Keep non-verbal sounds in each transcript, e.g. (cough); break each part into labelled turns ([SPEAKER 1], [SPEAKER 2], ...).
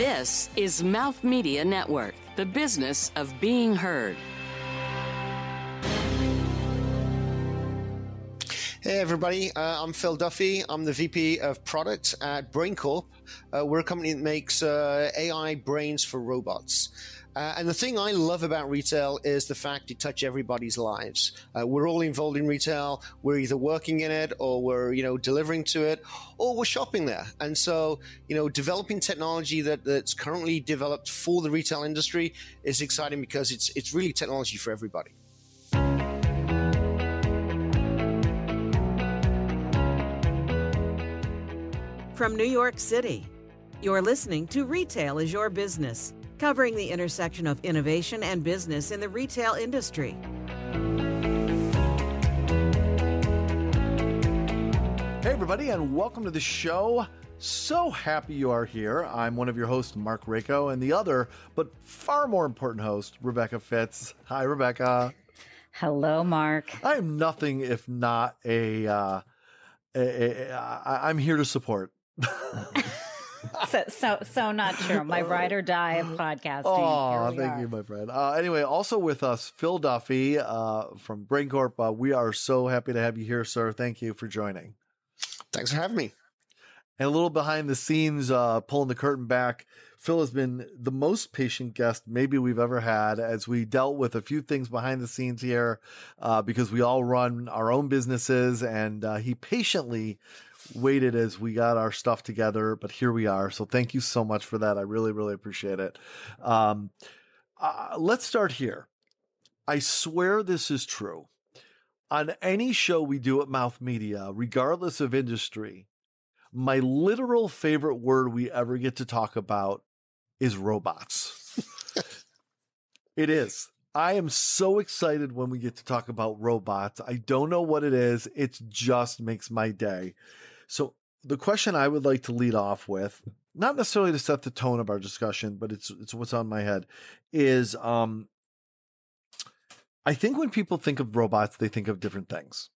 [SPEAKER 1] This is Mouth Media Network, the business of being heard.
[SPEAKER 2] Hey, everybody. Uh, I'm Phil Duffy. I'm the VP of Product at BrainCorp. Uh, we're a company that makes uh, AI brains for robots. Uh, and the thing I love about retail is the fact it touches everybody's lives. Uh, we're all involved in retail. We're either working in it or we're, you know, delivering to it or we're shopping there. And so, you know, developing technology that, that's currently developed for the retail industry is exciting because it's, it's really technology for everybody.
[SPEAKER 3] From New York City, you're listening to Retail is Your Business, covering the intersection of innovation and business in the retail industry.
[SPEAKER 4] Hey, everybody, and welcome to the show. So happy you are here. I'm one of your hosts, Mark Rako, and the other, but far more important host, Rebecca Fitz. Hi, Rebecca.
[SPEAKER 5] Hello, Mark.
[SPEAKER 4] I am nothing if not a. Uh, a, a, a I'm here to support. (laughs)
[SPEAKER 5] so, so, so not true. My ride or die of podcasting.
[SPEAKER 4] Oh, thank are. you, my friend. Uh, anyway, also with us, Phil Duffy uh, from BrainCorp. Uh, we are so happy to have you here, sir. Thank you for joining.
[SPEAKER 2] Thanks for having me.
[SPEAKER 4] And a little behind the scenes, uh, pulling the curtain back. Phil has been the most patient guest maybe we've ever had as we dealt with a few things behind the scenes here uh, because we all run our own businesses and uh, he patiently waited as we got our stuff together, but here we are. So thank you so much for that. I really, really appreciate it. Um, uh, let's start here. I swear this is true. On any show we do at Mouth Media, regardless of industry, my literal favorite word we ever get to talk about is robots. it is. I am so excited when we get to talk about robots. I don't know what it is. It just makes my day. So the question I would like to lead off with, not necessarily to set the tone of our discussion, but it's it's what's on my head, is um I think when people think of robots, they think of different things.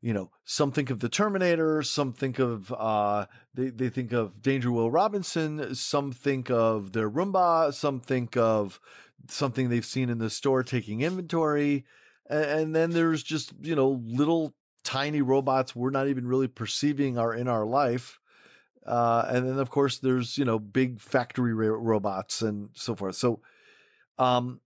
[SPEAKER 4] You know, some think of the Terminator, some think of uh they, they think of Danger Will Robinson, some think of their Roomba, some think of something they've seen in the store taking inventory. And then there's just, you know, little tiny robots we're not even really perceiving are in our life. Uh, and then of course there's, you know, big factory robots and so forth. So, um,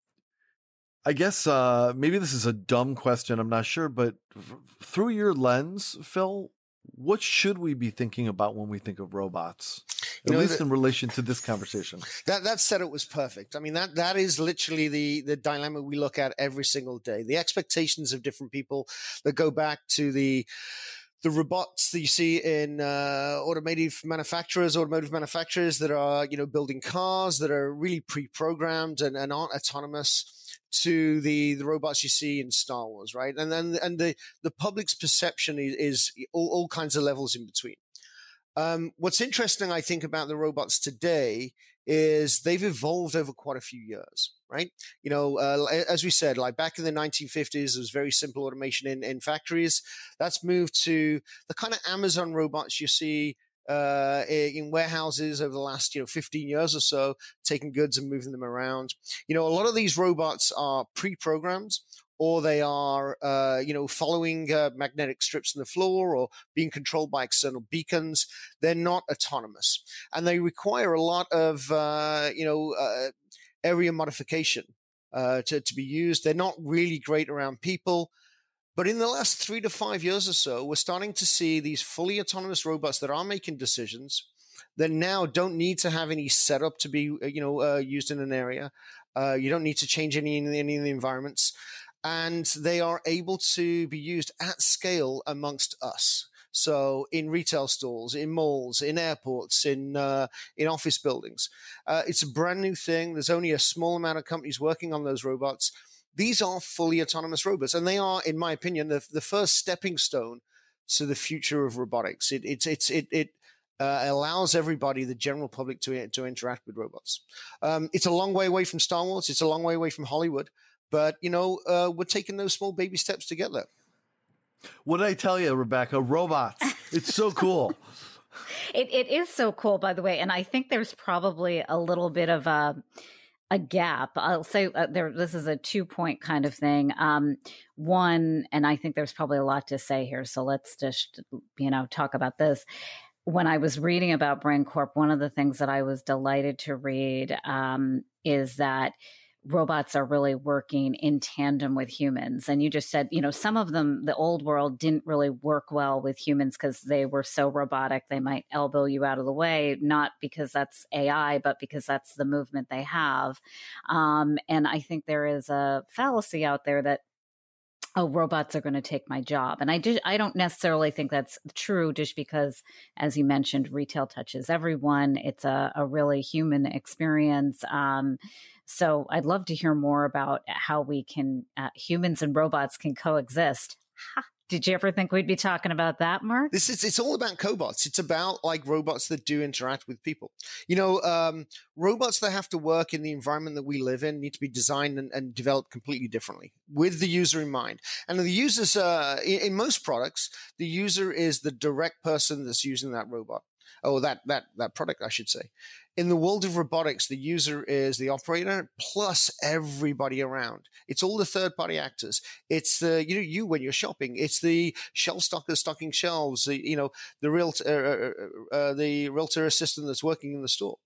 [SPEAKER 4] I guess, uh, maybe this is a dumb question. I'm not sure, but f- through your lens, Phil, what should we be thinking about when we think of robots? At you know, least in relation to this conversation.
[SPEAKER 2] That that it was perfect. I mean, that that is literally the the dilemma we look at every single day. The expectations of different people that go back to the the robots that you see in uh, automotive manufacturers, automotive manufacturers that are you know building cars that are really pre-programmed and, and aren't autonomous to the the robots you see in Star Wars, right? And then and the the public's perception is, is all, all kinds of levels in between. Um, what's interesting, I think, about the robots today is they've evolved over quite a few years, right? You know, uh, as we said, like back in the 1950s, there was very simple automation in, in factories. That's moved to the kind of Amazon robots you see uh, in warehouses over the last, you know, 15 years or so, taking goods and moving them around. You know, a lot of these robots are pre-programmed or they are, uh, you know, following uh, magnetic strips in the floor or being controlled by external beacons. They're not autonomous, and they require a lot of, uh, you know, uh, area modification uh, to, to be used. They're not really great around people. But in the last three to five years or so, we're starting to see these fully autonomous robots that are making decisions that now don't need to have any setup to be, uh, you know, used in an area. you don't need to change any, any of the environments and they are able to be used at scale amongst us. So in retail stores, in malls, in airports, in uh, in office buildings, uh, it's a brand new thing. There's only a small amount of companies working on those robots. These are fully autonomous robots, and they are, in my opinion, the, the first stepping stone to the future of robotics. It it's it's it it uh, allows everybody, the general public, to to interact with robots. Um, it's a long way away from Star Wars. It's a long way away from Hollywood. But you know, uh, we're taking those small baby steps together.
[SPEAKER 4] What did I tell you, Rebecca? Robots. It's so cool. (laughs) (laughs)
[SPEAKER 5] It it is so cool, by the way, and I think there's probably a little bit of a a gap. I'll say uh, there. This is a two point kind of thing. Um, one, and I think there's probably a lot to say here. So let's just you know talk about this. When I was reading about Brain Corp, one of the things that I was delighted to read um, is that robots are really working in tandem with humans. And you just said, you know, some of them, the old world didn't really work well with humans because they were so robotic. They might elbow you out of the way, not because that's AI, but because that's the movement they have. Um, and I think there is a fallacy out there that oh robots are going to take my job and i just i don't necessarily think that's true just because as you mentioned retail touches everyone it's a, a really human experience um, so I'd love to hear more about how we can, uh, humans and robots can coexist. Did you ever think we'd be talking about that, Mark?
[SPEAKER 2] This is it's all about cobots. It's about like robots that do interact with people. You know, um, robots that have to work in the environment that we live in need to be designed and, and developed completely differently with the user in mind. And the users, uh, in, in most products, the user is the direct person that's using that robot or that that that product, I should say. In the world of robotics, the user is the operator plus everybody around. It's all the third party actors. It's the you know you when you're shopping. It's the shelf stockers stocking shelves. The, you know the real uh, uh, uh, uh, the realtor assistant that's working in the store.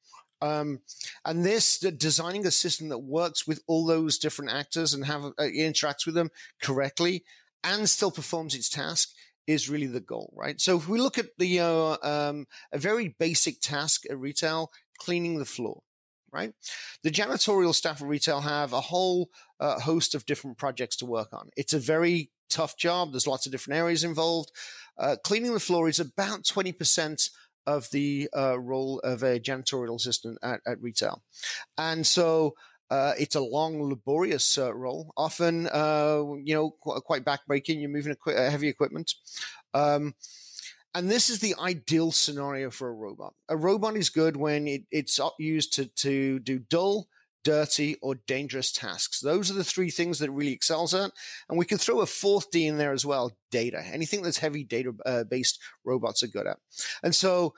[SPEAKER 2] Um, and this designing a system that works with all those different actors and have uh, interacts with them correctly and still performs its task is really the goal, right? So if we look at the uh, um, a very basic task at retail, cleaning the floor, right? The janitorial staff at retail have a whole uh, host of different projects to work on. It's a very tough job. There's lots of different areas involved. Uh, cleaning the floor is about 20% of the uh, role of a janitorial assistant at, at retail. And so uh, it's a long, laborious uh, role, often, uh, you know, qu- quite backbreaking. You're moving equi- uh, heavy equipment. Um, and this is the ideal scenario for a robot. A robot is good when it, it's used to, to do dull, dirty, or dangerous tasks. Those are the three things that really excels at. And we can throw a fourth D in there as well data. Anything that's heavy data uh, based robots are good at. And so,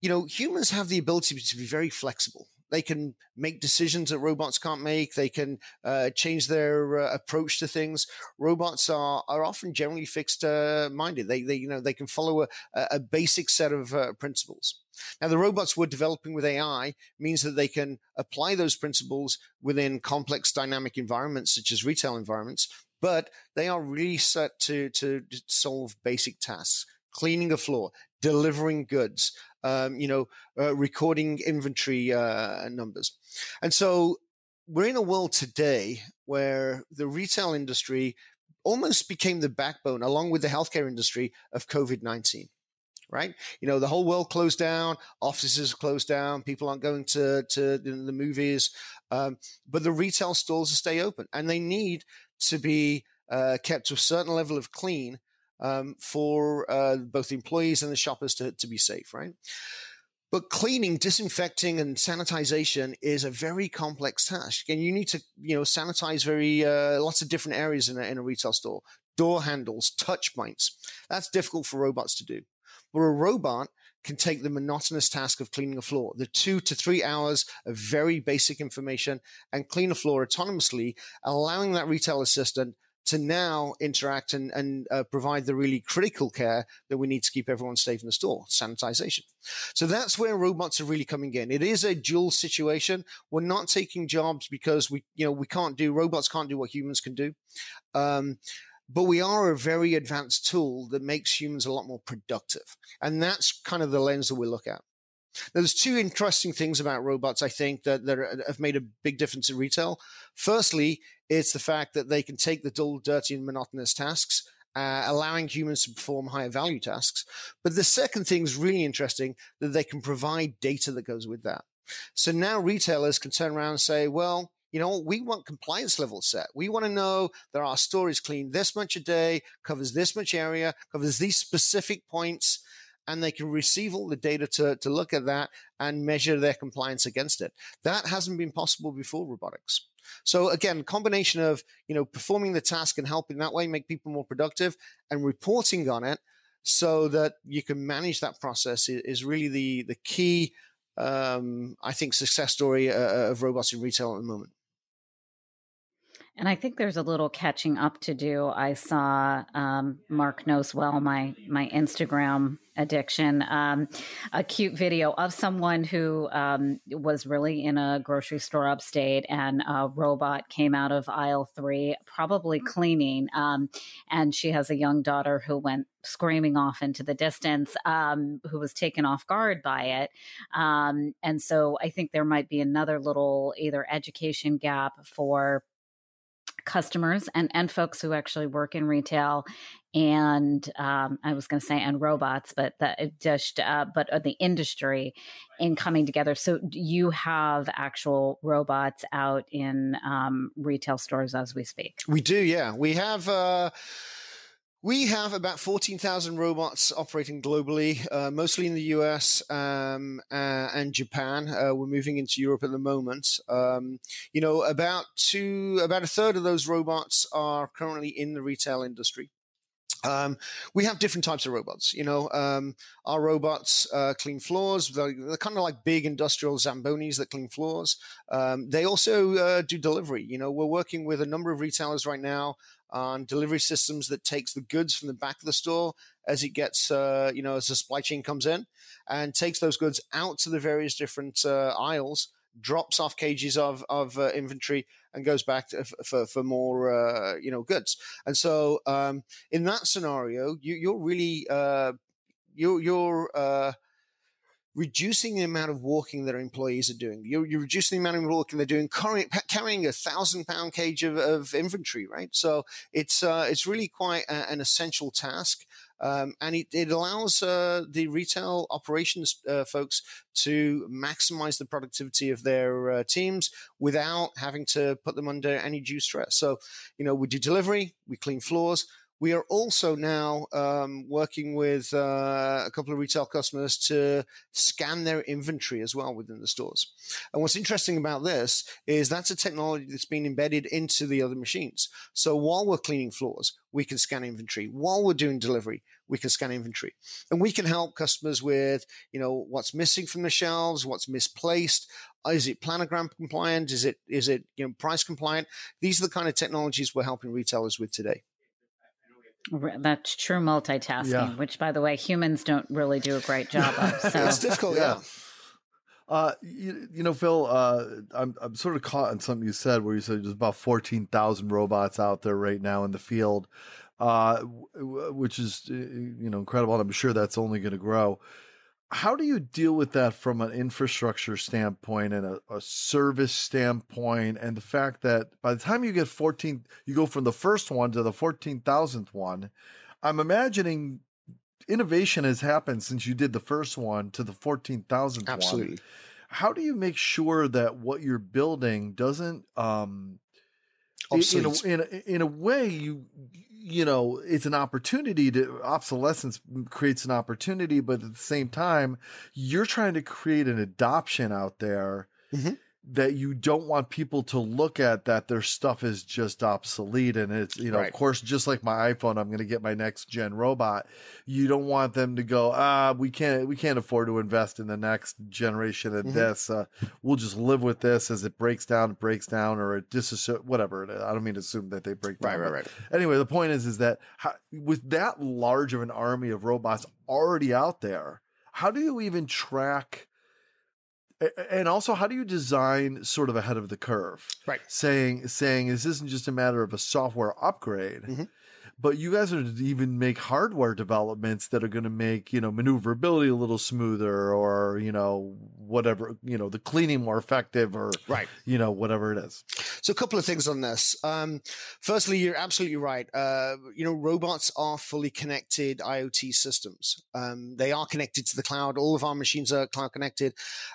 [SPEAKER 2] you know, humans have the ability to be very flexible. They can make decisions that robots can't make. They can uh, change their uh, approach to things. Robots are are often generally fixed uh, minded. They they you know they can follow a, a basic set of uh, principles. Now, the robots we're developing with AI means that they can apply those principles within complex dynamic environments such as retail environments, but they are really set to, to solve basic tasks cleaning a floor, delivering goods, um, you know, uh, recording inventory uh, numbers. And so we're in a world today where the retail industry almost became the backbone, along with the healthcare industry, of COVID 19 right? You know, the whole world closed down, offices closed down, people aren't going to to the movies, um, but the retail stores stay open, and they need to be uh, kept to a certain level of clean um, for uh, both the employees and the shoppers to, to be safe, right? But cleaning, disinfecting, and sanitization is a very complex task, and you need to, you know, sanitize very uh, lots of different areas in a, in a retail store. Door handles, touch points. That's difficult for robots to do. But a robot can take the monotonous task of cleaning a floor, the two to three hours of very basic information, and clean a floor autonomously, allowing that retail assistant to now interact and, and uh, provide the really critical care that we need to keep everyone safe in the store, sanitization. So that's where robots are really coming in. It is a dual situation. We're not taking jobs because we, you know, we can't do, robots can't do what humans can do. Um, but we are a very advanced tool that makes humans a lot more productive. And that's kind of the lens that we look at. There's two interesting things about robots, I think, that, that have made a big difference in retail. Firstly, it's the fact that they can take the dull, dirty, and monotonous tasks, uh, allowing humans to perform higher value tasks. But the second thing is really interesting that they can provide data that goes with that. So now retailers can turn around and say, well, you know, we want compliance levels set. We want to know that our store is clean this much a day, covers this much area, covers these specific points and they can receive all the data to, to look at that and measure their compliance against it. That hasn't been possible before robotics. So again, combination of, you know, performing the task and helping that way make people more productive and reporting on it so that you can manage that process is, really the the key um, I think success story uh, of robots in retail at the moment.
[SPEAKER 5] And I think there's a little catching up to do. I saw um, Mark knows well my my Instagram addiction. Um, a cute video of someone who um, was really in a grocery store upstate, and a robot came out of aisle three, probably mm. cleaning. Um, and she has a young daughter who went screaming off into the distance, um, who was taken off guard by it. Um, and so I think there might be another little either education gap for customers and and folks who actually work in retail and um, I was going to say and robots, but the just uh, but uh, the industry in coming together. So you have actual robots out in um, retail stores as we speak.
[SPEAKER 2] We do, yeah. We have. Uh we have about 14,000 robots operating globally, uh, mostly in the US um, uh, and Japan. Uh, we're moving into Europe at the moment. Um, you know, about two, about a third of those robots are currently in the retail industry. Um, we have different types of robots. You know, um, our robots uh, clean floors. They're, they're, kind of like big industrial Zambonis that clean floors. Um, they also uh, do delivery. You know, we're working with a number of retailers right now on delivery systems that takes the goods from the back of the store as it gets, uh, you know, as the supply chain comes in and takes those goods out to the various different uh, aisles, drops off cages of, of uh, inventory and goes back to, for, for more, uh, you know, goods. And so um, in that scenario, you, are really, uh, you're, you're uh, reducing the amount of walking that our employees are doing. You're, you're reducing the amount of walking they're doing, carrying, carrying a thousand pound cage of, of, inventory, right? So it's uh, it's really quite a, an essential task. Um, and it, it allows uh, the retail operations uh, folks to maximize the productivity of their uh, teams without having to put them under any due stress. So, you know, we do delivery, we clean floors, we are also now um, working with uh, a couple of retail customers to scan their inventory as well within the stores. And what's interesting about this is that's a technology that's been embedded into the other machines. So while we're cleaning floors, we can scan inventory. While we're doing delivery, we can scan inventory. And we can help customers with, you know, what's missing from the shelves, what's misplaced, is it planogram compliant? Is it is it you know price compliant? These are the kind of technologies we're helping retailers with today.
[SPEAKER 5] That's true multitasking, yeah. which, by the way, humans don't really do a great (laughs) job of. So
[SPEAKER 2] it's difficult, yeah.
[SPEAKER 4] Uh, you, you, know, Phil, uh, I'm I'm sort of caught in something you said where you said there's about fourteen thousand robots out there right now in the field, uh, which is you know incredible, and I'm sure that's only going to grow how do you deal with that from an infrastructure standpoint and a, a, service standpoint and the fact that by the time you get 14 you go from the first one to the 14,000th one i'm imagining innovation has happened since you did the first one to the 14,000th
[SPEAKER 2] absolutely one.
[SPEAKER 4] how do you make sure that what you're building doesn't um in, a, in, a, in a way you you know, it's an opportunity to obsolescence creates an opportunity, but at the same time, you're trying to create an adoption out there mm-hmm that you don't want people to look at that their stuff is just obsolete and it's you know right. of course just like my iphone i'm going to get my next gen robot you don't want them to go ah we can't we can't afford to invest in the next generation of mm-hmm. this uh, we'll just live with this as it breaks down it breaks down or it disassoci- whatever i don't mean to assume that they break down
[SPEAKER 2] right right right
[SPEAKER 4] anyway the point is is that how, with that large of an army of robots already out there how do you even track and also how do you design sort of ahead of the curve?
[SPEAKER 2] Right.
[SPEAKER 4] Saying saying this isn't just a matter of a software upgrade. Mm-hmm but you guys are to even make hardware developments that are going to make you know maneuverability a little smoother or you know whatever you know the cleaning more effective or
[SPEAKER 2] right.
[SPEAKER 4] you know whatever it is.
[SPEAKER 2] So a couple of things on this. Um, firstly you're absolutely right. Uh, you know robots are fully connected iot systems. Um, they are connected to the cloud. All of our machines are cloud connected.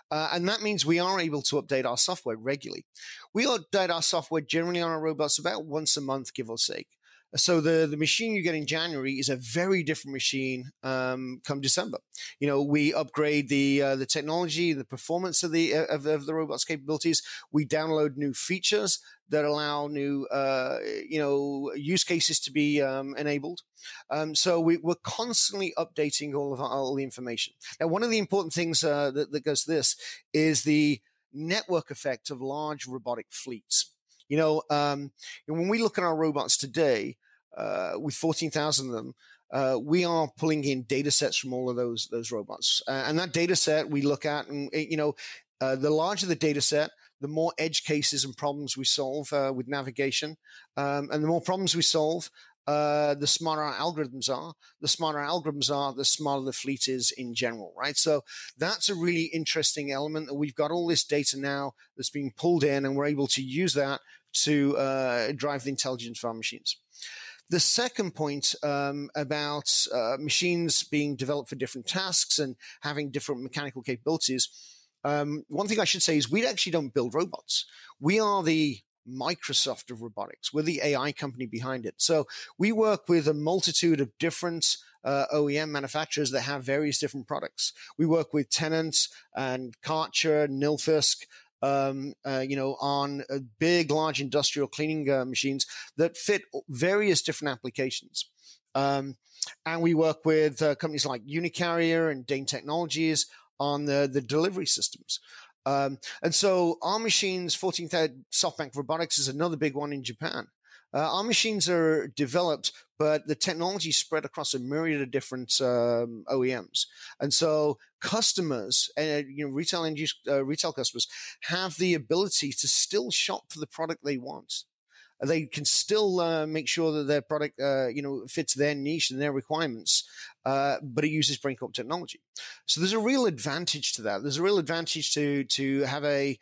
[SPEAKER 2] Uh, and that means we are able to update our software regularly. We update our software generally on our robots about once a month give or take So the, the machine you get in January is a very different machine um, come December. You know, we upgrade the uh, the technology, the performance of the of, of, the robot's capabilities. We download new features that allow new uh, you know use cases to be um, enabled. Um, so we, are constantly updating all of our, all the information. Now, one of the important things uh, that, that goes to this is the network effect of large robotic fleets. You know, um, when we look at our robots today, uh, with 14,000 of them, uh, we are pulling in data sets from all of those those robots, uh, and that data set we look at, and you know, uh, the larger the data set, the more edge cases and problems we solve uh, with navigation, um, and the more problems we solve, uh, the smarter our algorithms are. The smarter our algorithms are, the smarter the fleet is in general, right? So that's a really interesting element that we've got all this data now that's being pulled in, and we're able to use that to uh, drive the intelligence of our machines. The second point um, about uh, machines being developed for different tasks and having different mechanical capabilities. Um, one thing I should say is we actually don't build robots. We are the Microsoft of robotics. We're the AI company behind it. So we work with a multitude of different uh, OEM manufacturers that have various different products. We work with Tennant and Kärcher, Nilfisk, um, uh, you know, on uh, big, large industrial cleaning uh, machines that fit various different applications. Um, and we work with uh, companies like Unicarrier and Dane Technologies on the, the delivery systems. Um, and so our machines, 14th SoftBank Robotics is another big one in Japan. Uh, our machines are developed, but the technology spread across a myriad of different um, OEMs, and so customers uh, you know retail end use uh, retail customers have the ability to still shop for the product they want. They can still uh, make sure that their product, uh, you know, fits their niche and their requirements, uh, but it uses BrainCorp technology. So there's a real advantage to that. There's a real advantage to to have a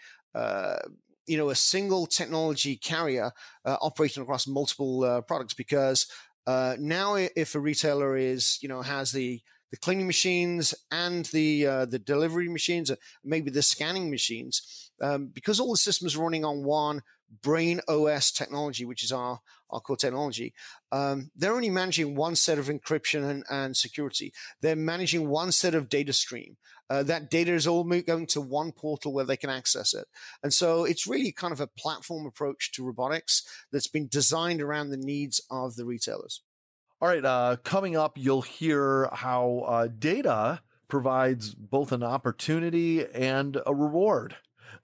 [SPEAKER 2] you know a single technology carrier uh, operating across multiple uh, products because uh, now if a retailer is you know has the the cleaning machines and the uh, the delivery machines uh, maybe the scanning machines um, because all the systems are running on one BrainOS technology which is our our core technology um, they're only managing one set of encryption and, and security they're managing one set of data stream uh, that data is all going to one portal where they can access it. And so it's really kind of a platform approach to robotics that's been designed around the needs of the retailers.
[SPEAKER 4] All right. Uh, coming up, you'll hear how uh, data provides both an opportunity and a reward.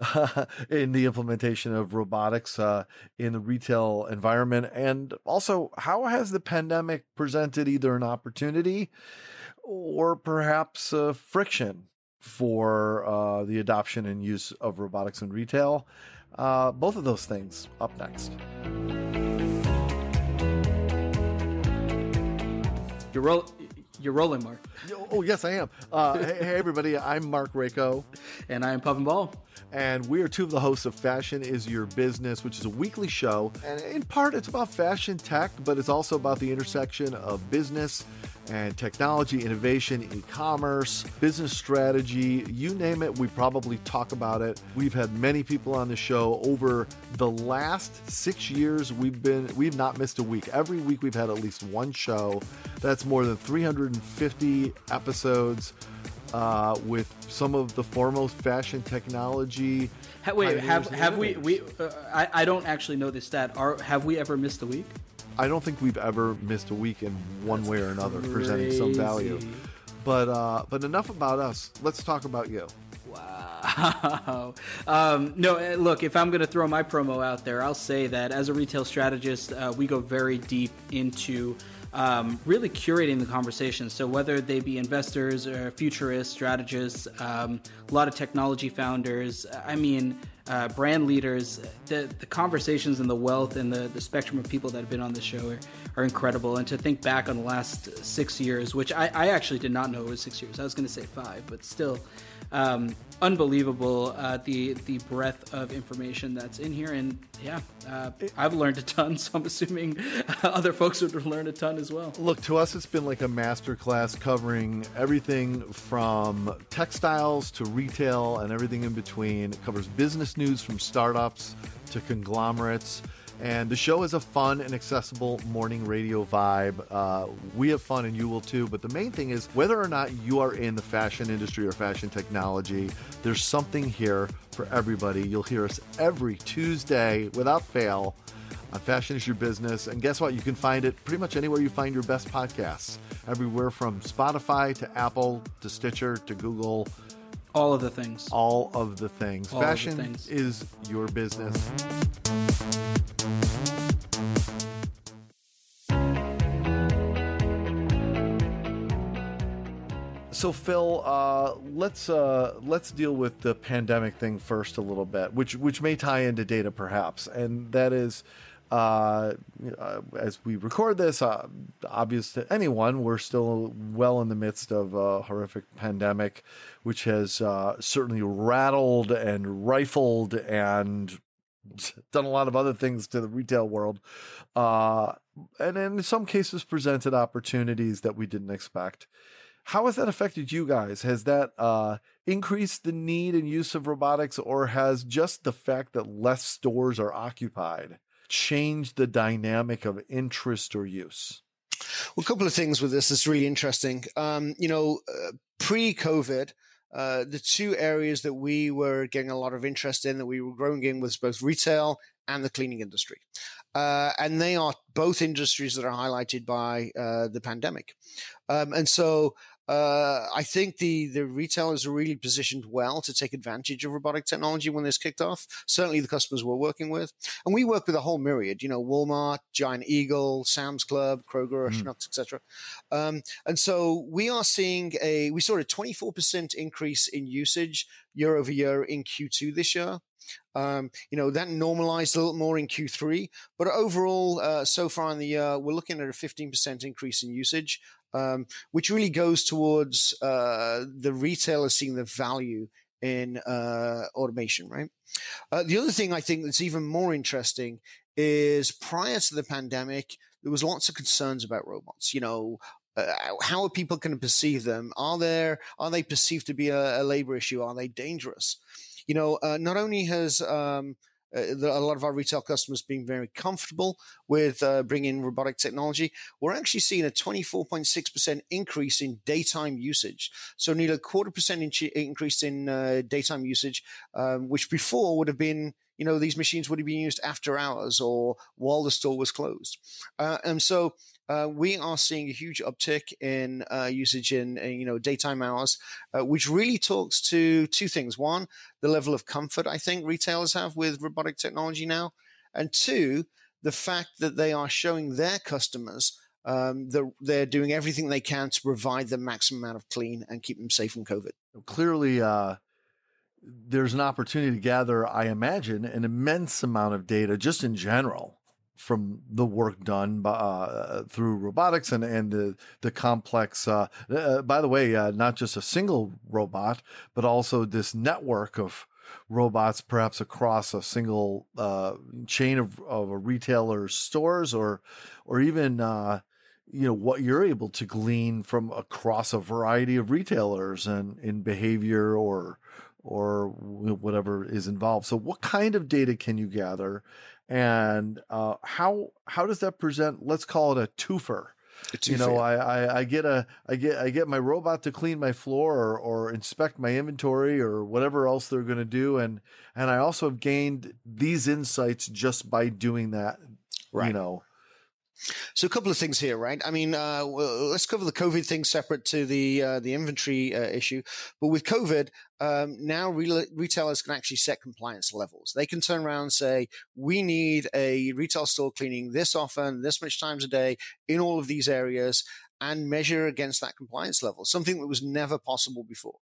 [SPEAKER 4] (laughs) in the implementation of robotics uh, in the retail environment, and also how has the pandemic presented either an opportunity or perhaps a friction for uh, the adoption and use of robotics in retail. Uh, both of those things up next.
[SPEAKER 6] You're, roll- you're rolling, Mark.
[SPEAKER 4] Oh, yes, I am. Uh, hey, hey, everybody. I'm Mark Rako.
[SPEAKER 6] And I'm Puffin Ball.
[SPEAKER 4] And we are two of the hosts of Fashion is Your Business, which is a weekly show. And in part, it's about fashion tech, but it's also about the intersection of business and technology, innovation, e commerce, business strategy you name it, we probably talk about it. We've had many people on the show over the last six years. We've been, we've not missed a week. Every week we've had at least one show. That's more than 350 episodes. Uh, with some of the foremost fashion technology.
[SPEAKER 6] Ha- wait, have have we? We uh, I, I don't actually know this stat. Are have we ever missed a week?
[SPEAKER 4] I don't think we've ever missed a week in one That's way or another, crazy. presenting some value. But uh, but enough about us. Let's talk about you.
[SPEAKER 6] Wow. (laughs) Um, no, eh, look, if I'm going to throw my promo out there, I'll say that as a retail strategist, uh, we go very deep into um, really curating the conversation. So whether they be investors or futurists, strategists, um, a lot of technology founders, I mean, uh, brand leaders, the, the conversations and the wealth and the, the spectrum of people that have been on the show are, are incredible. And to think back on the last six years, which I, I actually did not know it was six years. I was going to say five, but still, um, unbelievable uh, the the breadth of information that's in here. And yeah, uh, I've learned a ton, (laughs) so I'm assuming other folks would learn a ton as well.
[SPEAKER 4] Look, to us, it's been like a master class covering everything from textiles to retail and everything in between. It covers business news from startups to conglomerates And the show is a fun and accessible morning radio vibe. Uh, we have fun and you will too. But the main thing is whether or not you are in the fashion industry or fashion technology, there's something here for everybody. You'll hear us every Tuesday without fail on Fashion is Your Business. And guess what? You can find it pretty much anywhere you find your best podcasts. Everywhere from Spotify to Apple to Stitcher to Google.
[SPEAKER 6] All of the things.
[SPEAKER 4] All of the things.
[SPEAKER 6] All
[SPEAKER 4] Fashion
[SPEAKER 6] the things.
[SPEAKER 4] is your business. So Phil, uh, let's uh, let's deal with the pandemic thing first a little bit, which which may tie into data perhaps, and that is, uh, uh, as we record this, uh, obvious to anyone, we're still well in the midst of a horrific pandemic, which has uh, certainly rattled and rifled and (laughs) done a lot of other things to the retail world, uh, and in some cases presented opportunities that we didn't expect. How has that affected you guys? Has that uh, increased the need and use of robotics, or has just the fact that less stores are occupied changed the dynamic of interest or use?
[SPEAKER 2] Well, a couple of things with this that's really interesting. Um, you know, uh, pre COVID, uh, the two areas that we were getting a lot of interest in, that we were growing in, was both retail and the cleaning industry. Uh, and they are both industries that are highlighted by uh, the pandemic. Um, and so uh, I think the the retailers are really positioned well to take advantage of robotic technology when this kicked off. Certainly, the customers we're working with, and we work with a whole myriad. You know, Walmart, Giant Eagle, Sam's Club, Kroger,
[SPEAKER 4] Mm.
[SPEAKER 2] Schnucks, etc. Um, and so we are seeing a we saw a twenty four percent increase in usage year over year in Q2 this year. Um, you know, that normalized a little more in Q3, but overall, uh, so far in the year, we're looking at a 15% increase in usage, um, which really goes towards uh, the retailer seeing the value in uh, automation, right? Uh, the other thing I think that's even more interesting is prior to the pandemic, there was lots of concerns about robots. You know, uh, how are people going to perceive them? Are there are they perceived to be a, a labor issue? Are they dangerous? You know, uh, not only has um, a lot of our retail customers being very comfortable with uh, bringing robotic technology, we're actually seeing a 24.6% increase in daytime usage. So, nearly a quarter percent in- increase in uh, daytime usage, um, which before would have been you know these machines would have been used after hours or while the store was closed uh, and so uh, we are seeing a huge uptick in uh, usage in, in, you know daytime hours, uh, which really talks to two things: one, the level of comfort I think retailers have with robotic technology now, and two, the fact that they are showing their customers um, that they're doing everything they can to provide the maximum amount of clean and keep them safe from COVID.
[SPEAKER 4] Clearly, uh, there's an opportunity to gather, I imagine, an immense amount of data just in general from the work done by, uh, through robotics and, and the, the complex, uh, uh, by the way, uh, not just a single robot, but also this network of robots, perhaps across a single uh, chain of, of a retailer's stores or, or even, uh, you know, what you're able to glean from across a variety of retailers and in behavior or, or whatever is involved. So what kind of data can you gather? And uh, how how does that present? Let's call it a twofer. You know, I, I, I get a I get I get my robot to clean my floor or, or inspect my inventory or whatever else they're going to do, and and I also have gained these insights just by doing that.
[SPEAKER 2] Right.
[SPEAKER 4] You know,
[SPEAKER 2] so a couple of things here, right? I mean, uh, well, let's cover the COVID thing separate to the uh, the inventory uh, issue. But with COVID, um, now re- retailers can actually set compliance levels. They can turn around and say, "We need a retail store cleaning this often, this much times a day in all of these areas." And measure against that compliance level, something that was never possible before.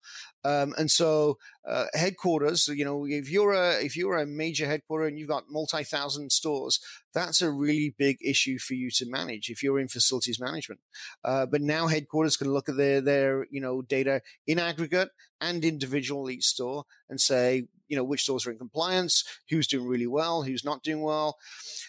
[SPEAKER 2] Um, and so, uh, headquarters, you know, if you're a if you're a major headquarter and you've got multi thousand stores, that's a really big issue for you to manage if you're in facilities management. Uh, but now headquarters can look at their their you know data in aggregate and individual each store and say you know which stores are in compliance, who's doing really well, who's not doing well,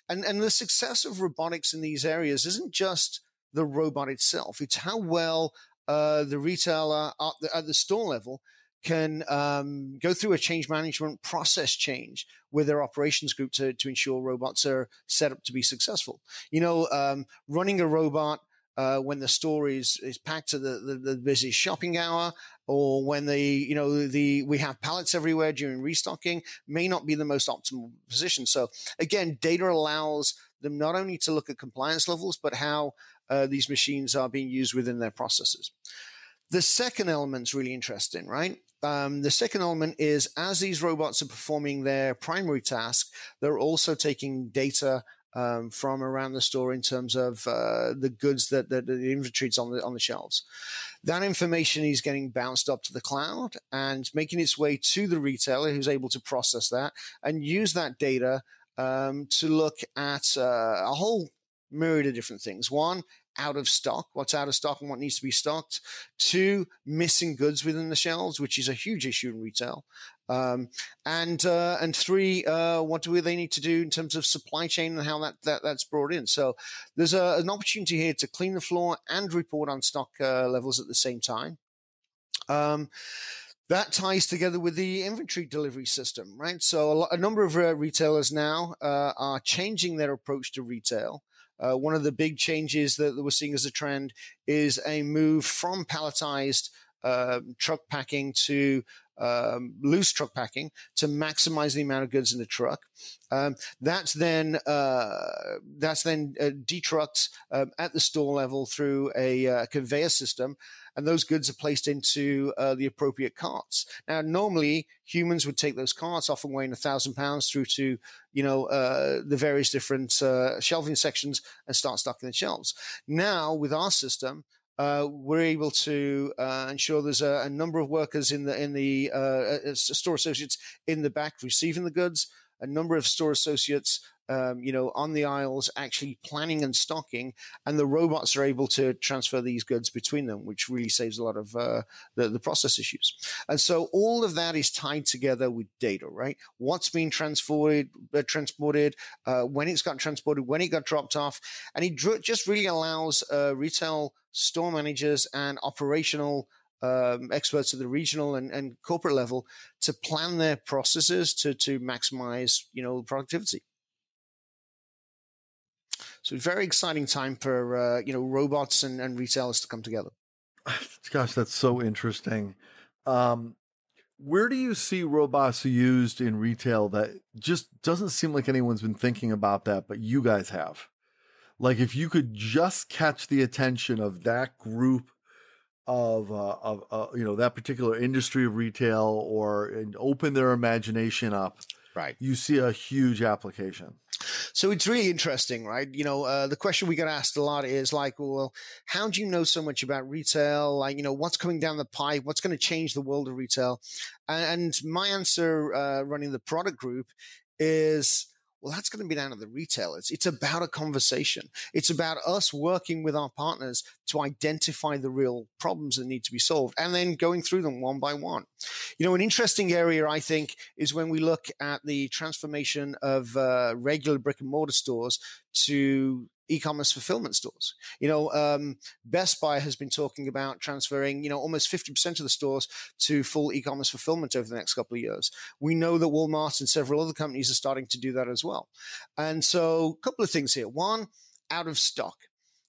[SPEAKER 2] and and the success of robotics in these areas isn't just the robot itself; it's how well uh, the retailer at the, at the store level can um, go through a change management process change with their operations group to, to ensure robots are set up to be successful. You know, um, running a robot uh, when the store is, is packed to the, the, the busiest shopping hour or when the you know the we have pallets everywhere during restocking may not be the most optimal position so again data allows them not only to look at compliance levels but how uh, these machines are being used within their processes the second element is really interesting right um, the second element is as these robots are performing their primary task they're also taking data um, from around the store in terms of uh, the goods that, that the inventory is on the on the shelves. That information is getting bounced up to the cloud and making its way to the retailer who's able to process that and use that data um, to look at uh, a whole myriad of different things. One, out of stock, what's out of stock and what needs to be stocked. Two, missing goods within the shelves, which is a huge issue in retail. Um, and uh, and three, uh, what do they need to do in terms of supply chain and how that, that that's brought in? So there's a, an opportunity here to clean the floor and report on stock uh, levels at the same time. Um, that ties together with the inventory delivery system, right? So a, a number of uh, retailers now uh, are changing their approach to retail. Uh, one of the big changes that, we're seeing as a trend is a move from palletized uh, truck packing to um, loose truck packing to maximize the amount of goods in the truck. Um, that's then uh, that's then uh, detrucked um, at the store level through a uh, conveyor system, and those goods are placed into uh, the appropriate carts. Now, normally humans would take those carts, often weighing a thousand pounds, through to you know uh, the various different uh, shelving sections and start stocking the shelves. Now, with our system, uh, we're able to uh, ensure there's a, a, number of workers in the in the uh, uh store associates in the back receiving the goods, a number of store associates um, you know, on the aisles actually planning and stocking, and the robots are able to transfer these goods between them, which really saves a lot of uh, the, the process issues. And so all of that is tied together with data, right? What's being transported, uh, transported, uh, when it's got transported, when it got dropped off, and it just really allows uh, retail store managers and operational um, experts at the regional and, and corporate level to plan their processes to to maximize you know productivity. So very exciting time for uh, you know robots and, and retailers to come together. (laughs)
[SPEAKER 4] Gosh, that's so interesting. Um, where do you see robots used in retail that just doesn't seem like anyone's been thinking about that, but you guys have? Like if you could just catch the attention of that group of uh, of uh, you know that particular industry of retail or and open their imagination up,
[SPEAKER 2] right?
[SPEAKER 4] You see a huge application.
[SPEAKER 2] So it's really interesting, right? You know, uh, the question we get asked a lot is like, well, how do you know so much about retail? Like, you know, what's coming down the pipe? What's going to change the world of retail? And my answer, uh, running the product group, is well, that's going to be down to the retailers. It's about a conversation. It's about us working with our partners to identify the real problems that need to be solved and then going through them one by one. You know, an interesting area, I think, is when we look at the transformation of uh, regular brick and mortar stores to e-commerce fulfillment stores. You know, um, Best Buy has been talking about transferring, you know, almost 50% of the stores to full e-commerce fulfillment over the next couple of years. We know that Walmart and several other companies are starting to do that as well. And so a couple of things here. One, out of stock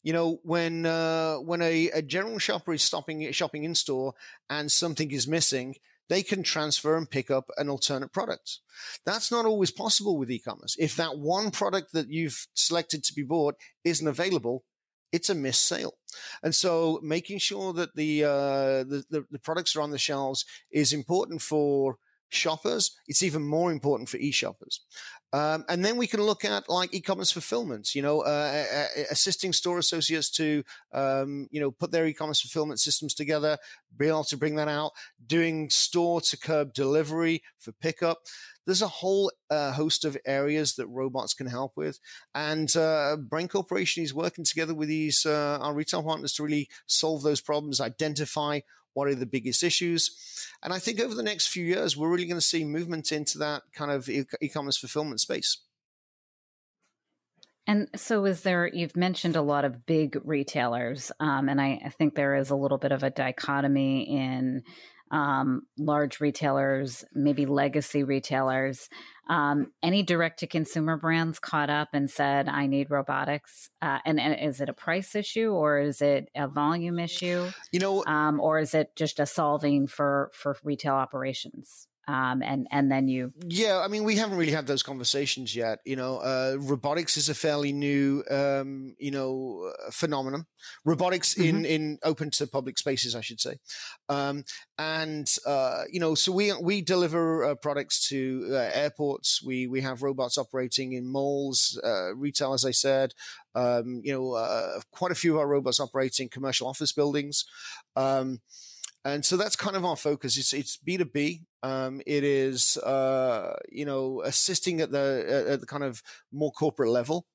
[SPEAKER 2] you know when uh, when a, a, general shopper is stopping shopping in store and something is missing they can transfer and pick up an alternate product. That's not always possible with e-commerce. If that one product that you've selected to be bought isn't available, it's a missed sale. And so making sure that the, uh, the, the, the products are on the shelves is important for shoppers. It's even more important for e-shoppers. Um, and then we can look at like e-commerce fulfillment, you know, uh, assisting store associates to, um, you know, put their e-commerce fulfillment systems together, be able to bring that out, doing store to curb delivery for pickup. There's a whole uh, host of areas that robots can help with. And uh, Brain Corporation is working together with these, uh, our retail partners to really solve those problems, identify what are the biggest issues. And I think over the next few years, we're really going to see movement into that kind of e commerce fulfillment space.
[SPEAKER 5] And so, is there, you've mentioned a lot of big retailers, um, and I, I, think there is a little bit of a dichotomy in um, large retailers, maybe legacy retailers. Um, any direct to consumer brands caught up and said, I need robotics? Uh, and, and, is it a price issue or is it a volume issue?
[SPEAKER 2] You know,
[SPEAKER 5] um, or is it just a solving for, for retail operations? Um, and and then you
[SPEAKER 2] yeah i mean we haven't really had those conversations yet you know uh, robotics is a fairly new um, you know uh, phenomenon. Robotics mm-hmm. in in open to public spaces i should say. Um, and uh, you know so we we deliver uh, products to uh, airports. We we have robots operating in malls uh, retail as i said. Um, you know quite a few of our robots operating in commercial office buildings. Um, and so that's kind of our focus. It's it's B two B. Um, it is uh, you know assisting at the at the kind of more corporate level.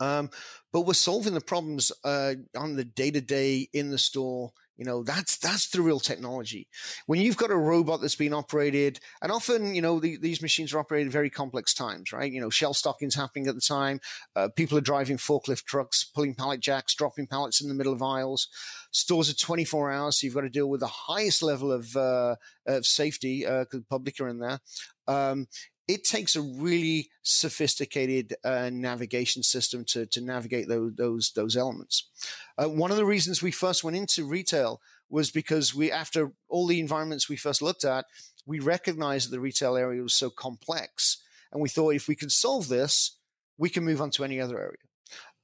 [SPEAKER 2] Um, but we're solving the problems uh, on the day to day in the store you know, that's that's the real technology. When you've got a robot that's been operated, and often, you know, the, these machines are operated very complex times, right? You know, shell stocking's happening at the time. Uh, people are driving forklift trucks, pulling pallet jacks, dropping pallets in the middle of aisles. Stores are 24 hours, so you've got to deal with the highest level of uh, of safety because uh, the public are in there. Um, it takes a really sophisticated uh, navigation system to, to navigate those, those, those elements. Uh, one of the reasons we first went into retail was because we, after all the environments we first looked at, we recognized that the retail area was so complex. And we thought if we could solve this, we can move on to any other area.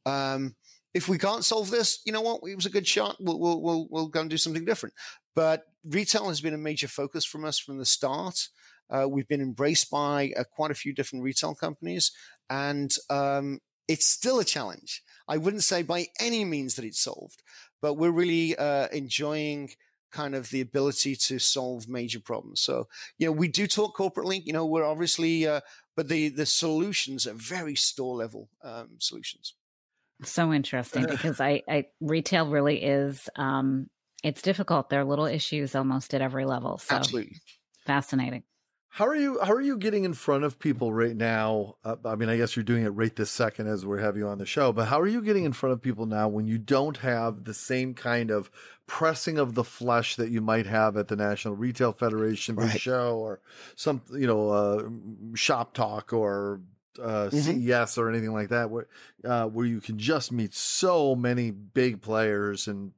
[SPEAKER 2] Um, if we can't solve this, you know what? It was a good shot. We'll, we'll, we'll, we'll go and do something different. But retail has been a major focus from us from the start. Uh, we've been embraced by uh, quite a few different retail companies, and um, it's still a challenge. I wouldn't say by any means that it's solved, but we're really uh, enjoying kind of the ability to solve major problems. So, you know, we do talk corporately. You know, we're obviously, uh, but the the solutions are very store level um, solutions.
[SPEAKER 5] So interesting (laughs) because I, I retail really is um, it's difficult. There are little issues almost at every level. So
[SPEAKER 2] Absolutely
[SPEAKER 5] fascinating.
[SPEAKER 4] How are you? How are you getting in front of people right now? Uh, I mean, I guess you're doing it right this second as we have you on the show. But how are you getting in front of people now when you don't have the same kind of pressing of the flesh that you might have at the National Retail Federation right. show or some, you know, uh, Shoptalk or uh, mm-hmm. CES or anything like that, where uh, where you can just meet so many big players and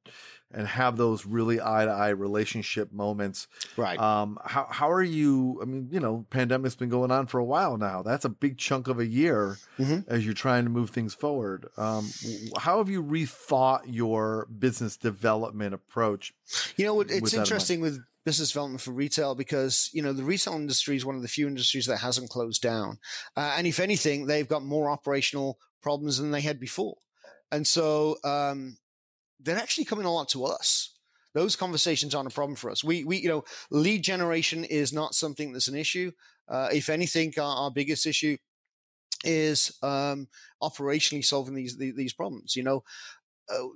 [SPEAKER 4] and have those really eye to eye relationship moments.
[SPEAKER 2] Right.
[SPEAKER 4] Um, how, how are you? I mean, you know, pandemic's been going on for a while now. That's a big chunk of a year mm-hmm. as you're trying to move things forward. Um, how have you rethought your business development approach?
[SPEAKER 2] You know, it's interesting with business development for retail because you know the retail industry is one of the few industries that hasn't closed down, uh, and if anything, they've got more operational problems than they had before. And so, um, they're actually coming a lot to us. Those conversations aren't a problem for us. We, we, you know, lead generation is not something that's an issue. Uh, if anything, our, our, biggest issue is um, operationally solving these these problems. You know, uh,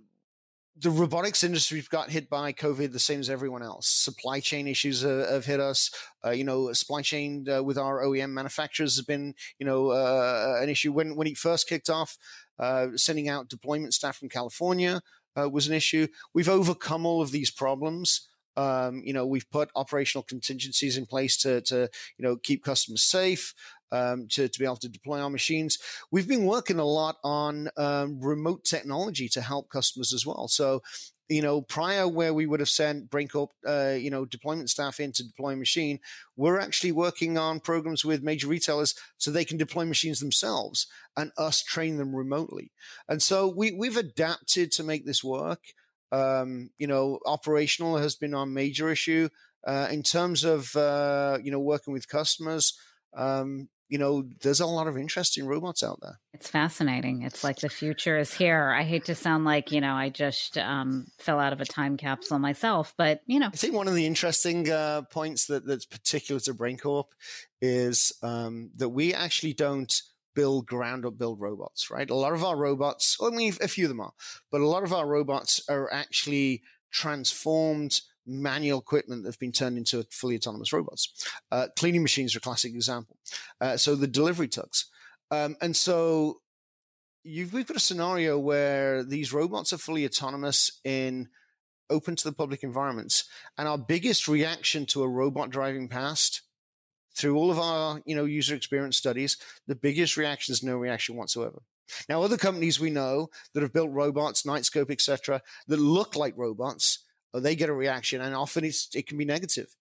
[SPEAKER 2] the robotics industry got hit by COVID the same as everyone else. Supply chain issues uh, have hit us. Uh, you know, supply chain uh, with our OEM manufacturers has been, you know, uh, an issue. When when it first kicked off, uh, sending out deployment staff from California uh, was an issue. We've overcome all of these problems. Um, you know, we've put operational contingencies in place to, to you know, keep customers safe, um, to, to be able to deploy our machines. We've been working a lot on um, remote technology to help customers as well. So you know, prior where we would have sent BrainCorp, uh, you know, deployment staff in to deploy machine, we're actually working on programs with major retailers so they can deploy machines themselves and us train them remotely. And so we, we've adapted to make this work. Um, you know, operational has been our major issue. Uh, in terms of, uh, you know, working with customers, um, you know, there's a lot of interesting robots out there.
[SPEAKER 5] It's fascinating. It's like the future is here. I hate to sound like, you know, I just um, fell out of a time capsule myself, but, you know.
[SPEAKER 2] I think one of the interesting uh, points that, that's particular to BrainCorp is um, that we actually don't build ground up build robots, right? A lot of our robots, only a few of them are, but a lot of our robots are actually transformed manual equipment that have been turned into fully autonomous robots. Uh, cleaning machines are a classic example. Uh, so the delivery trucks. Um, and so we've got a scenario where these robots are fully autonomous in open to the public environments. And our biggest reaction to a robot driving past through all of our, you know, user experience studies, the biggest reaction is no reaction whatsoever. Now, other companies we know that have built robots, Knightscope, etc., that look like robots, they get a reaction, and often it's, it can be negative.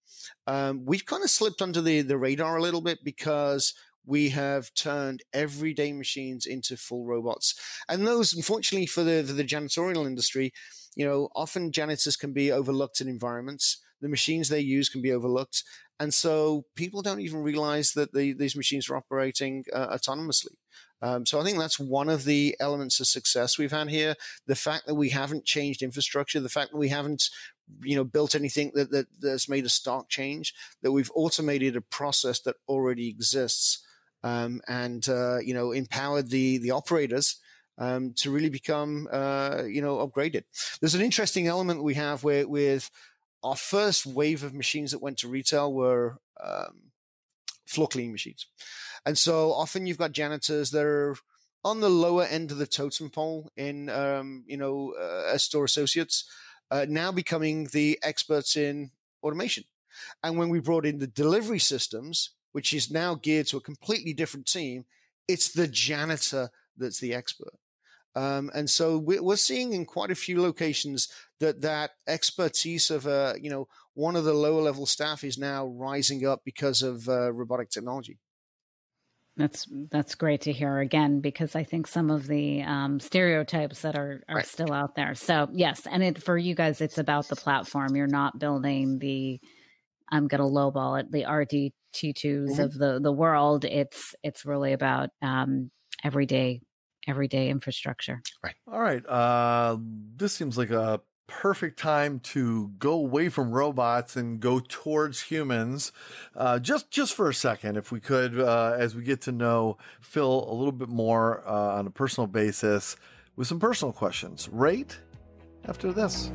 [SPEAKER 2] Um, we've kind of slipped under the, the radar a little bit because we have turned everyday machines into full robots. And those, unfortunately, for the, the janitorial industry, you know, often janitors can be overlooked in environments. The machines they use can be overlooked. And so people don't even realize that the, these machines are operating uh, autonomously. Um, so I think that's one of the elements of success we've had here. The fact that we haven't changed infrastructure, the fact that we haven't, you know, built anything that, that that's made a stark change, that we've automated a process that already exists, um, and uh, you know, empowered the the operators um, to really become, uh, you know, upgraded. There's an interesting element we have where with our first wave of machines that went to retail were um, floor cleaning machines. And so often you've got janitors that are on the lower end of the totem pole in, um, you know, uh, store associates, uh, now becoming the experts in automation. And when we brought in the delivery systems, which is now geared to a completely different team, it's the janitor that's the expert. Um, and so we're seeing in quite a few locations that that expertise of uh, you know one of the lower level staff is now rising up because of uh, robotic technology.
[SPEAKER 5] That's that's great to hear again because I think some of the um, stereotypes that are are right. still out there. So yes, and it for you guys, it's about the platform. You're not building the I'm going to lowball it the RD T2s mm-hmm. of the the world. It's it's really about um, everyday everyday infrastructure.
[SPEAKER 2] Right.
[SPEAKER 4] All right. Uh, this seems like a perfect time to go away from robots and go towards humans. Uh, just just for a second, if we could, uh, as we get to know Phil a little bit more uh, on a personal basis, with some personal questions. Right after this.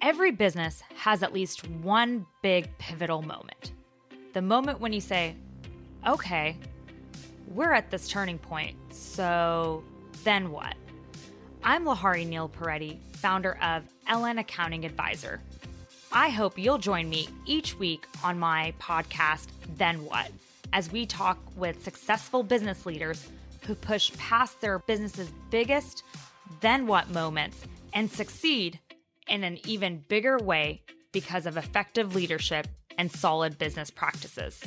[SPEAKER 7] Every business has at least one big pivotal moment. The moment when you say, okay, we're at this turning point, so then what? I'm Lahari Neil Peretti, founder of LN Accounting Advisor. I hope you'll join me each week on my podcast, Then What, as we talk with successful business leaders who push past their business's biggest then what moments and succeed in an even bigger way because of effective leadership and solid business practices.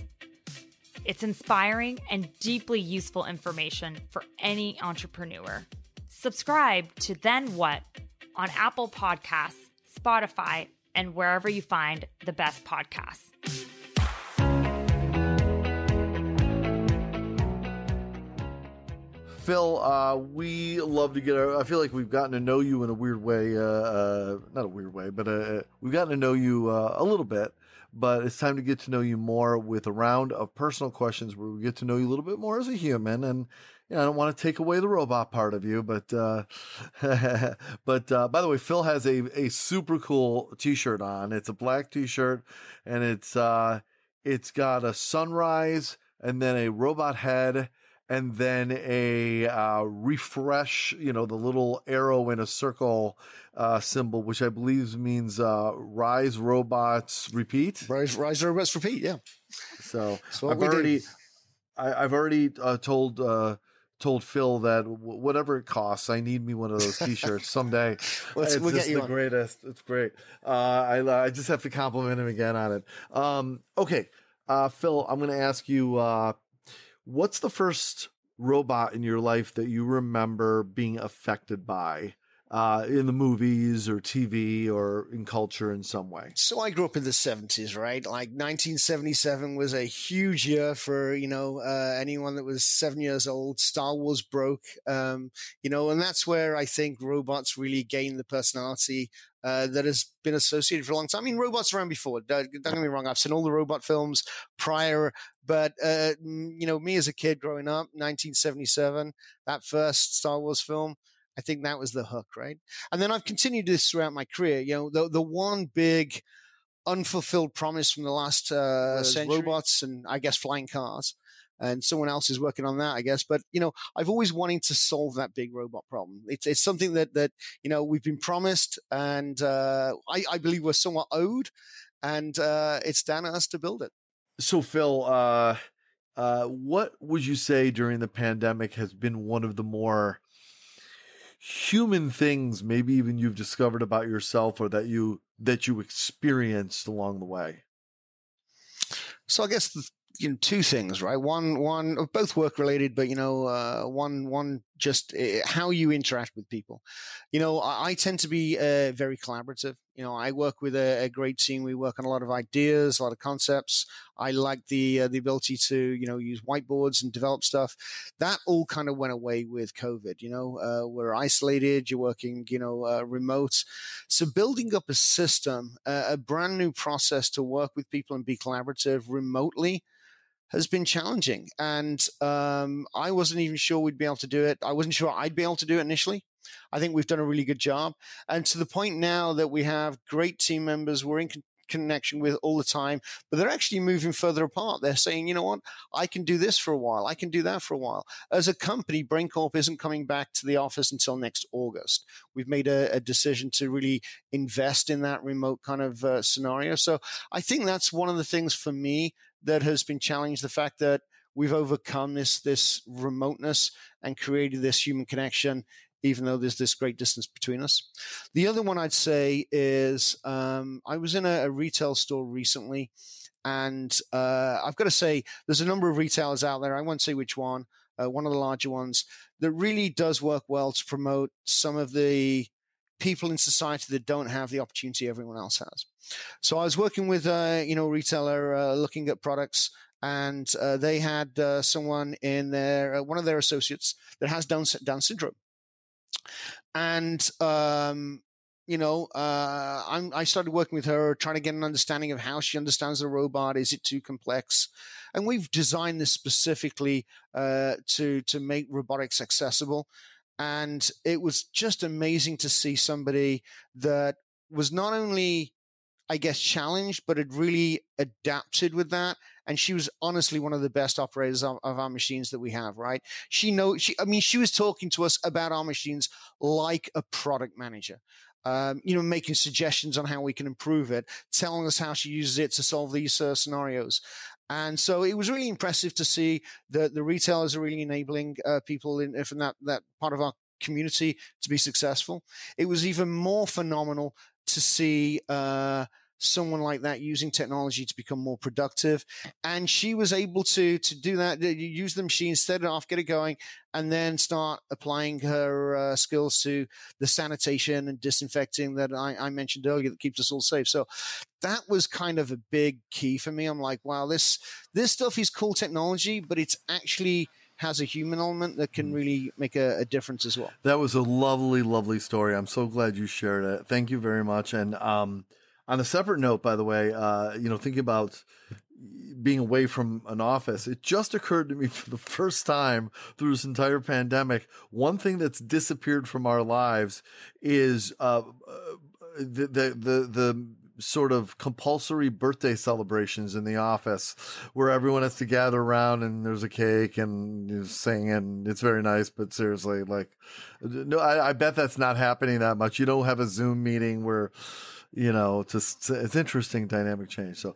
[SPEAKER 7] It's inspiring and deeply useful information for any entrepreneur. Subscribe to Then What on Apple Podcasts, Spotify, and wherever you find the best podcasts.
[SPEAKER 4] Phil, uh, we love to get. Our, I feel like we've gotten to know you in a weird way. Uh, uh, not a weird way, but uh, we've gotten to know you uh, a little bit. But it's time to get to know you more with a round of personal questions where we get to know you a little bit more as a human. And you know, I don't want to take away the robot part of you, but uh, (laughs) but by the way, Phil has a a super cool T-shirt on. It's a black T-shirt, and it's it's got a sunrise and then a robot head and then a uh, refresh, you know, the little arrow in a circle uh, symbol, which I believe means uh, rise robots repeat.
[SPEAKER 2] Rise, rise robots repeat. Yeah.
[SPEAKER 4] So I've already, I, have already uh, told uh, told Phil that w- whatever it costs, I need me one of those (laughs) T-shirts someday. it's we'll just the on. greatest. It's great. Uh, I I just have to compliment him again on it. Um, okay, Phil, I'm going to ask you What's the first robot in your life that you remember being affected by? Uh, in the movies or TV or in culture in some way?
[SPEAKER 2] So I grew up in the 70s, right? Like 1977 was a huge year for, you know, uh, anyone that was seven years old. Star Wars broke, um, you know, and that's where I think robots really gained the personality uh, that has been associated for a long time. I mean, robots around before. Don't, don't get me wrong. I've seen all the robot films prior, but uh, you know, me as a kid growing up, 1977, that first Star Wars film. I think that was the hook, right? And then I've continued this throughout my career. You know, the the one big unfulfilled promise from the last uh, century. robots and I guess flying cars and someone else is working on that, I guess. But you know, I've always wanting to solve that big robot problem. It's it's something that that you know we've been promised, and uh, I, I believe we're somewhat owed, and uh, it's down to us to build it.
[SPEAKER 4] So, Phil, uh, uh, what would you say during the pandemic has been one of the more human things, maybe even you've discovered about yourself or that you that you experienced along the way?
[SPEAKER 2] So, I guess the, you know two things, right? One, one, both work related, but you know, uh, one, one, just uh, how you interact with people. You know, I, I tend to be uh, very collaborative. You know, I work with a, a, great team. We work on a lot of ideas, a lot of concepts. I like the uh, the ability to you know use whiteboards and develop stuff. That all kind of went away with COVID. You know, uh, we're isolated. You're working, you know, uh, remote. So building up a system, a brand new process to work with people and be collaborative remotely has been challenging. And um, I wasn't even sure we'd be able to do it. I wasn't sure I'd be able to do it initially. I think we've done a really good job. And to the point now that we have great team members we're in con- connection with all the time, but they're actually moving further apart. They're saying, you know what, I can do this for a while. I can do that for a while. As a company, BrainCorp isn't coming back to the office until next August. We've made a, a decision to really invest in that remote kind of uh, scenario. So I think that's one of the things for me that has been challenged. The fact that we've overcome this this remoteness and created this human connection, even though there's this great distance between us. The other one I'd say is um, I was in a, a, retail store recently, and uh, I've got to say there's a number of retailers out there. I won't say which one. Uh, one of the larger ones that really does work well to promote some of the people in society that don't have the opportunity everyone else has. So I was working with a you know retailer uh, looking at products, and uh, they had uh, someone in their uh, one of their associates that has Down Down syndrome, and um, you know, uh, i started working with her, trying to get an understanding of how she understands the robot. Is it too complex? And we've designed this specifically uh, to to make robotics accessible. And it was just amazing to see somebody that was not only, I guess, challenged, but had really adapted with that. And she was honestly one of the best operators of, of our machines that we have, right? She know she I mean, she was talking to us about our machines like a product manager. Um, you know, making suggestions on how we can improve it, telling us how she uses it to solve these uh, scenarios. And so it was really impressive to see that the retailers are really enabling uh, people in from that that part of our community to be successful. It was even more phenomenal to see uh, someone like that using technology to become more productive. And she was able to to do that, use the machine, set it off, get it going, and then start applying her uh, skills to the sanitation and disinfecting that I, I, mentioned earlier that keeps us all safe. So that was kind of a big key for me. I'm like, wow, this this stuff is cool technology, but it's actually has a human element that can mm. really make a, a, difference as well.
[SPEAKER 4] That was a lovely, lovely story. I'm so glad you shared it. Thank you very much. And um, on a separate note, by the way, uh, you know, thinking about being away from an office, it just occurred to me (laughs) for the first time through this entire pandemic. One thing that's disappeared from our lives is uh, uh the, the the the sort of compulsory birthday celebrations in the office where everyone has to gather around and there's a cake and you sing and it's very nice. But seriously, like, no, I, I bet that's not happening that much. You don't have a Zoom meeting where you know, just it's interesting dynamic change. So,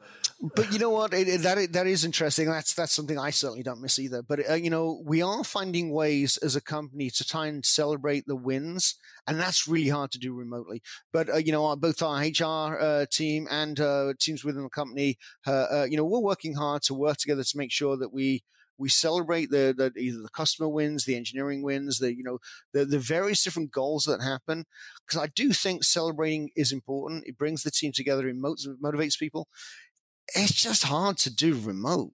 [SPEAKER 2] but you know what? It, it, that that is interesting. That's that's something I certainly don't miss either. But uh, you know, we are finding ways as a company to try and celebrate the wins, and that's really hard to do remotely. But uh, you know, both our HR uh, team and uh, teams within the company, uh, uh, you know, we're working hard to work together to make sure that we we celebrate the, the either the customer wins, the engineering wins, the you know the the various different goals that happen. Because I do think celebrating is important. It brings the team together. It motivates people. It's just hard to do remote.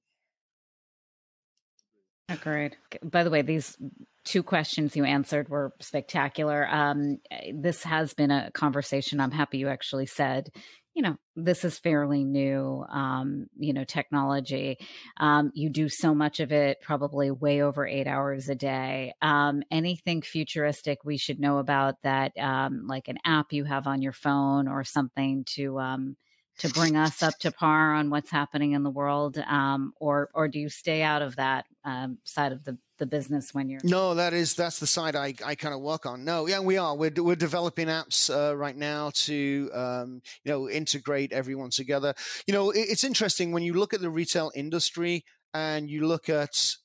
[SPEAKER 5] Agreed. By the way, these two questions you answered were spectacular. Um, this has been a conversation. I'm happy you actually said you know, this is fairly new, um, you know, technology. Um, you do so much of it, probably way over eight hours a day. Um, anything futuristic we should know about that, um, like an app you have on your phone or something to um, to bring us up to par on what's happening in the world, um, or or do you stay out of that um, side of the the business when you're
[SPEAKER 2] no that is that's the side i, I kind of work on no yeah we are we're, we're developing apps uh, right now to um, you know integrate everyone together you know it, it's interesting when you look at the retail industry and you look at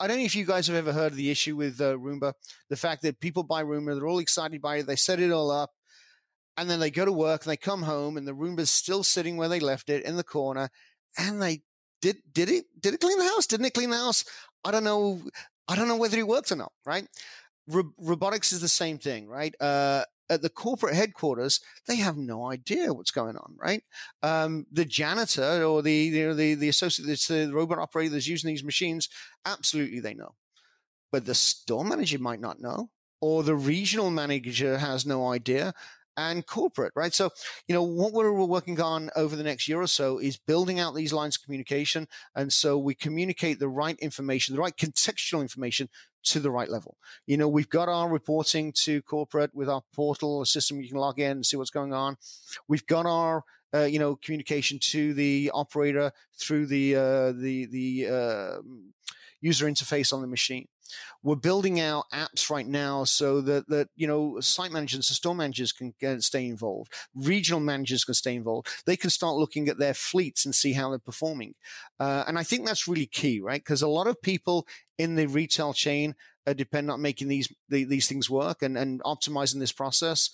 [SPEAKER 2] I don't know if you guys have ever heard of the issue with uh, Roomba. The fact that people buy Roomba, they're all excited by it, they set it all up, and then they go to work and they come home and the Roomba's still sitting where they left it in the corner, and they did did it did it clean the house? Didn't it clean the house? I don't know. I don't know whether it worked or not. Right? robotics is the same thing, right? Uh, at the corporate headquarters, they have no idea what's going on, right? Um, the janitor or the you know, the the associate, the robot operator that's using these machines, absolutely they know, but the store manager might not know, or the regional manager has no idea, and corporate, right? So, you know, what we're working on over the next year or so is building out these lines of communication. And so we communicate the right information, the right contextual information to the right level. You know, we've got our reporting to corporate with our portal, a system you can log in and see what's going on. We've got our uh, you know communication to the operator through the uh, the the uh, user interface on the machine. We're building out apps right now so that that you know site managers and store managers can get, stay involved. Regional managers can stay involved. They can start looking at their fleets and see how they're performing. Uh, and I think that's really key, right? Because a lot of people in the retail chain are dependent on making these the, these things work and, and optimizing this process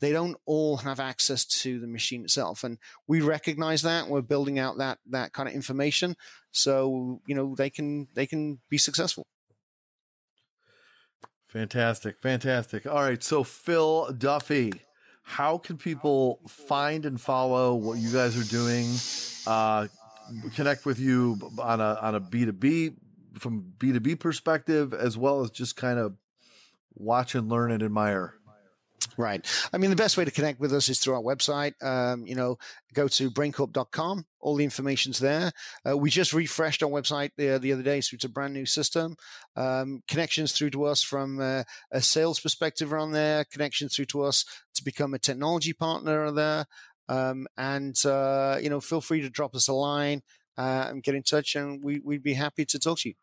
[SPEAKER 2] they don't all have access to the machine itself and we recognize that we're building out that that kind of information so you know they can they can be successful
[SPEAKER 4] fantastic fantastic. All right so phil duffy how can people find and follow what you guys are doing uh, connect with you on a on a b2b from b2b perspective as well as just kind of watch and learn and admire
[SPEAKER 2] Right. I mean, the best way to connect with us is through our website. Um, you know, go to braincorp.com. All the information's there. Uh, we just refreshed our website the, the other day, so it's a brand new system. Um, connections through to us from uh, a sales perspective are on there. Connections through to us to become a technology partner are there. Um, and, uh, you know, feel free to drop us a line uh, and get in touch, and we, we'd be happy to talk to you.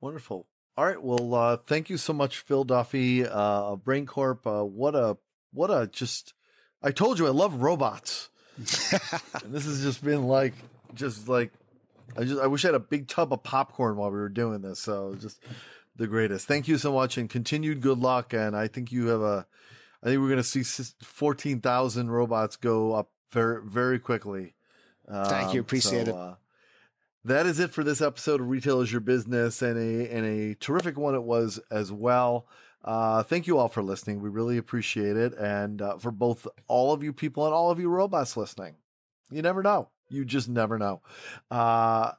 [SPEAKER 4] Wonderful. All right. Well, uh, thank you so much, Phil Duffy, uh, BrainCorp. Uh, what a, what a just, I told you I love robots. (laughs) and this has just been like, just like, I just, I wish I had a big tub of popcorn while we were doing this. So just the greatest. Thank you so much and continued good luck. And I think you have a, I think we're going to see 14,000 robots go up very, very quickly.
[SPEAKER 2] Thank you. Um, Appreciate so, it.
[SPEAKER 4] That is it for this episode of Retail is Your Business, and a and a terrific one it was as well. Uh, thank you all for listening. We really appreciate it, and uh, for both all of you people and all of you robots listening. You never know. You just never know. Uh,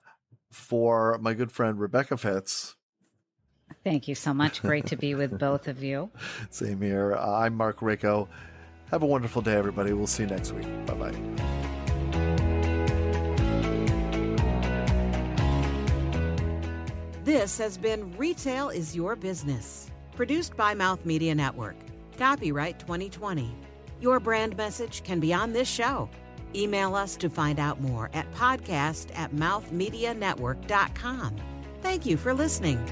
[SPEAKER 4] for my good friend Rebecca Fitz.
[SPEAKER 5] Thank you so much. Great to be with (laughs) both of you.
[SPEAKER 4] Same here. Uh, I'm Mark Rako. Have a wonderful day, everybody. We'll see you next week. Bye bye.
[SPEAKER 3] This has been Retail is Your Business, produced by Mouth Media Network. Copyright 2020. Your brand message can be on this show. Email us to find out more at podcast at mouthmedianetwork.com. Thank you for listening.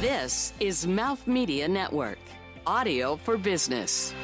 [SPEAKER 1] This is Mouth Media Network, audio for business.